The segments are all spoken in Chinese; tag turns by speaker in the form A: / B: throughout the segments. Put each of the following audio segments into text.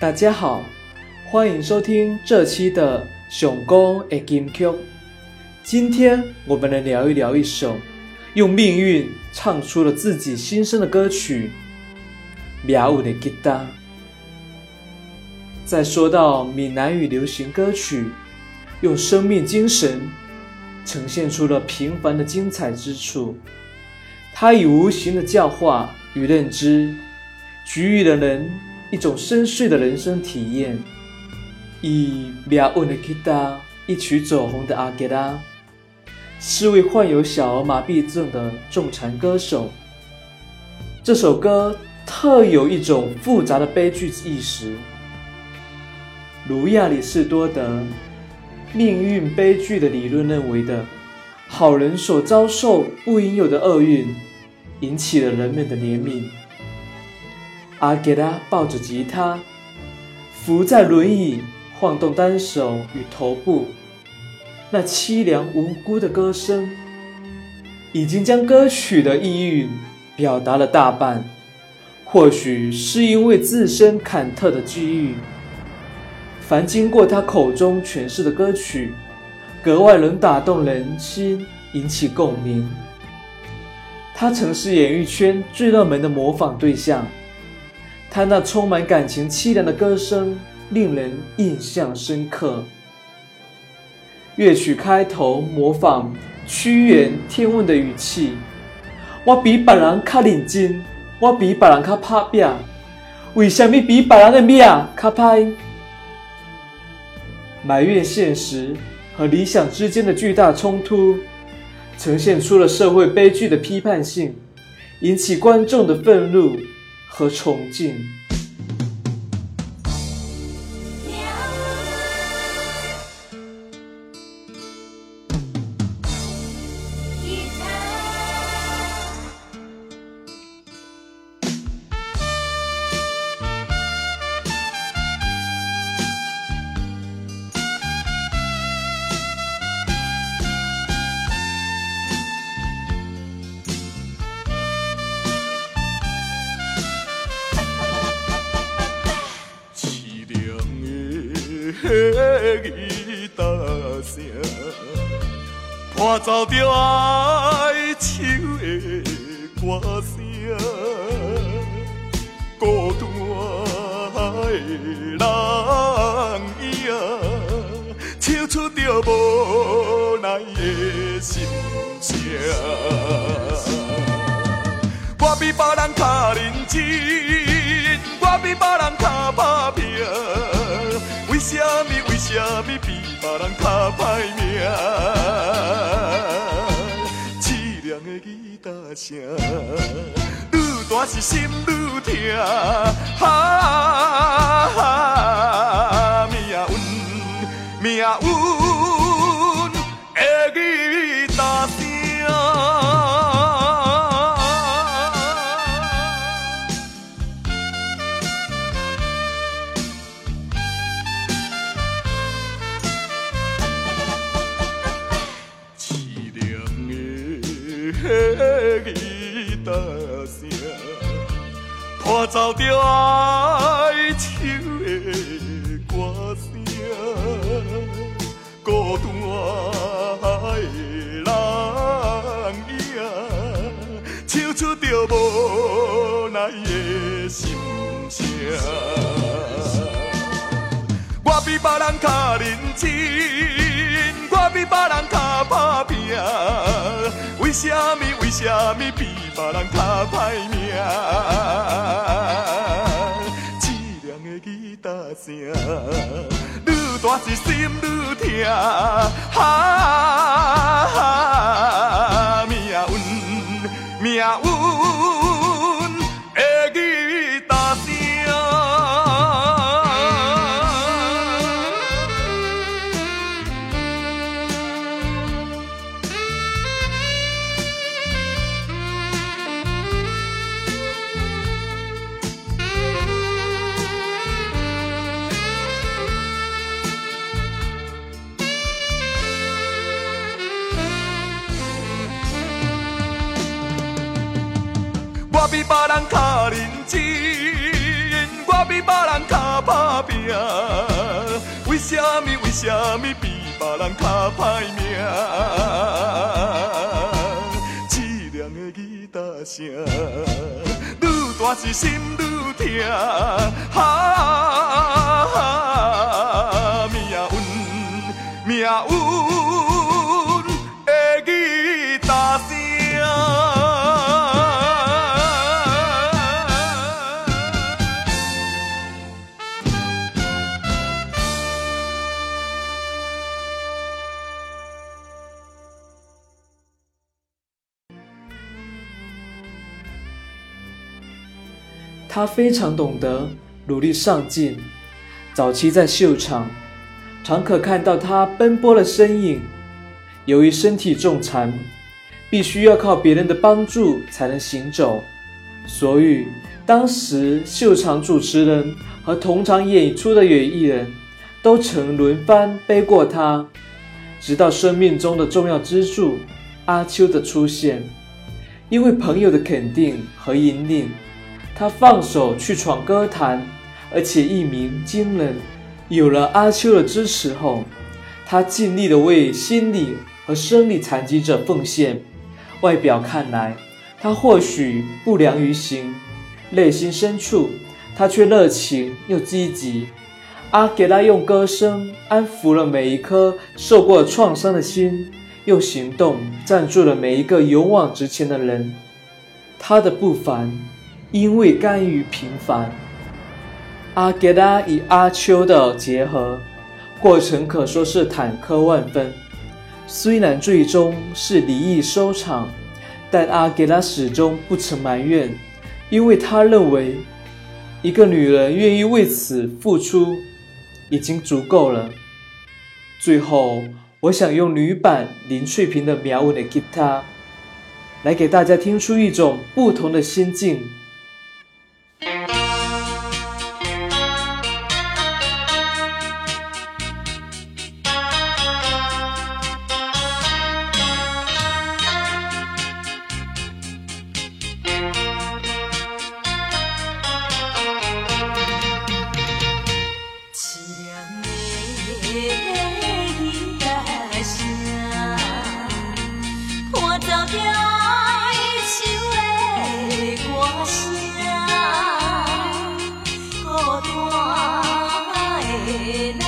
A: 大家好，欢迎收听这期的《熊公的金曲》。今天我们来聊一聊一首用命运唱出了自己心声的歌曲《苗舞的吉他》。在说到闽南语流行歌曲，用生命精神呈现出了平凡的精彩之处。它以无形的教化与认知，给予了人一种深邃的人生体验。以《苗舞的吉他》一曲走红的阿吉拉。是位患有小儿麻痹症的重残歌手。这首歌特有一种复杂的悲剧意识，如亚里士多德命运悲剧的理论认为的，好人所遭受不应有的厄运，引起了人们的怜悯。阿给拉抱着吉他，扶在轮椅，晃动单手与头部。那凄凉无辜的歌声，已经将歌曲的意蕴表达了大半。或许是因为自身坎坷的机遇，凡经过他口中诠释的歌曲，格外能打动人心，引起共鸣。他曾是演艺圈最热门的模仿对象，他那充满感情凄凉的歌声，令人印象深刻。乐曲开头模仿屈原《天问》的语气，我比别人较认真，我比别人较拍拼，为什么比别人的命较歹？埋怨现实和理想之间的巨大冲突，呈现出了社会悲剧的批判性，引起观众的愤怒和崇敬。
B: 吉他声，伴奏着哀愁的歌声，孤单的人影，唱出着无奈的心声。我比别人较认真，我比别人较打拼。为什什么比别人较歹命？凄凉的吉他声，愈大是心愈痛。啊，伴奏着哀愁的歌声，孤单的人影，唱出着无奈的心声。我比别人较认真，我比别人较打拼，为什么？为什么别人较歹命？凄凉的吉他声，愈大是心愈痛。啊，命运，命运。我比别人较认真，我比别人较打拼。为什么？为什么比别人较歹命？凄凉的吉他声，愈大是心愈痛。哈，他
A: 非常懂得努力上进。早期在秀场，常可看到他奔波的身影。由于身体重残，必须要靠别人的帮助才能行走，所以当时秀场主持人和同场演出的演艺人，都曾轮番背过他。直到生命中的重要支柱阿秋的出现，因为朋友的肯定和引领。他放手去闯歌坛，而且一鸣惊人。有了阿秋的支持后，他尽力的为心理和生理残疾者奉献。外表看来，他或许不良于行，内心深处，他却热情又积极。阿给拉用歌声安抚了每一颗受过创伤的心，用行动赞助了每一个勇往直前的人。他的不凡。因为甘于平凡，阿格拉与阿秋的结合过程可说是坎坷万分。虽然最终是离异收场，但阿格拉始终不曾埋怨，因为他认为一个女人愿意为此付出已经足够了。最后，我想用女版林翠萍的《苗文的吉他》来给大家听出一种不同的心境。乡，孤单的。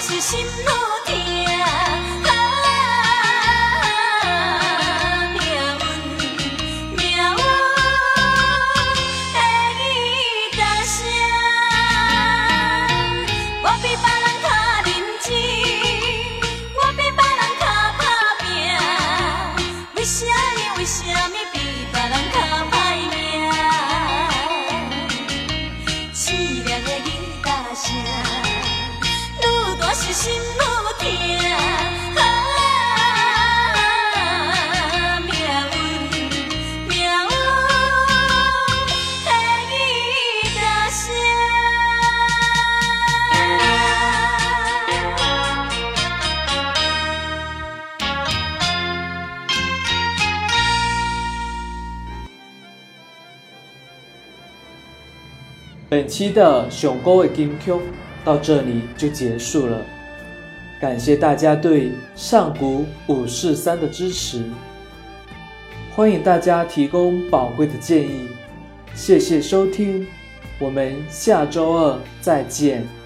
C: 是心愈痛。
A: 本期的熊哥的金曲到这里就结束了。感谢大家对上古五四三的支持，欢迎大家提供宝贵的建议，谢谢收听，我们下周二再见。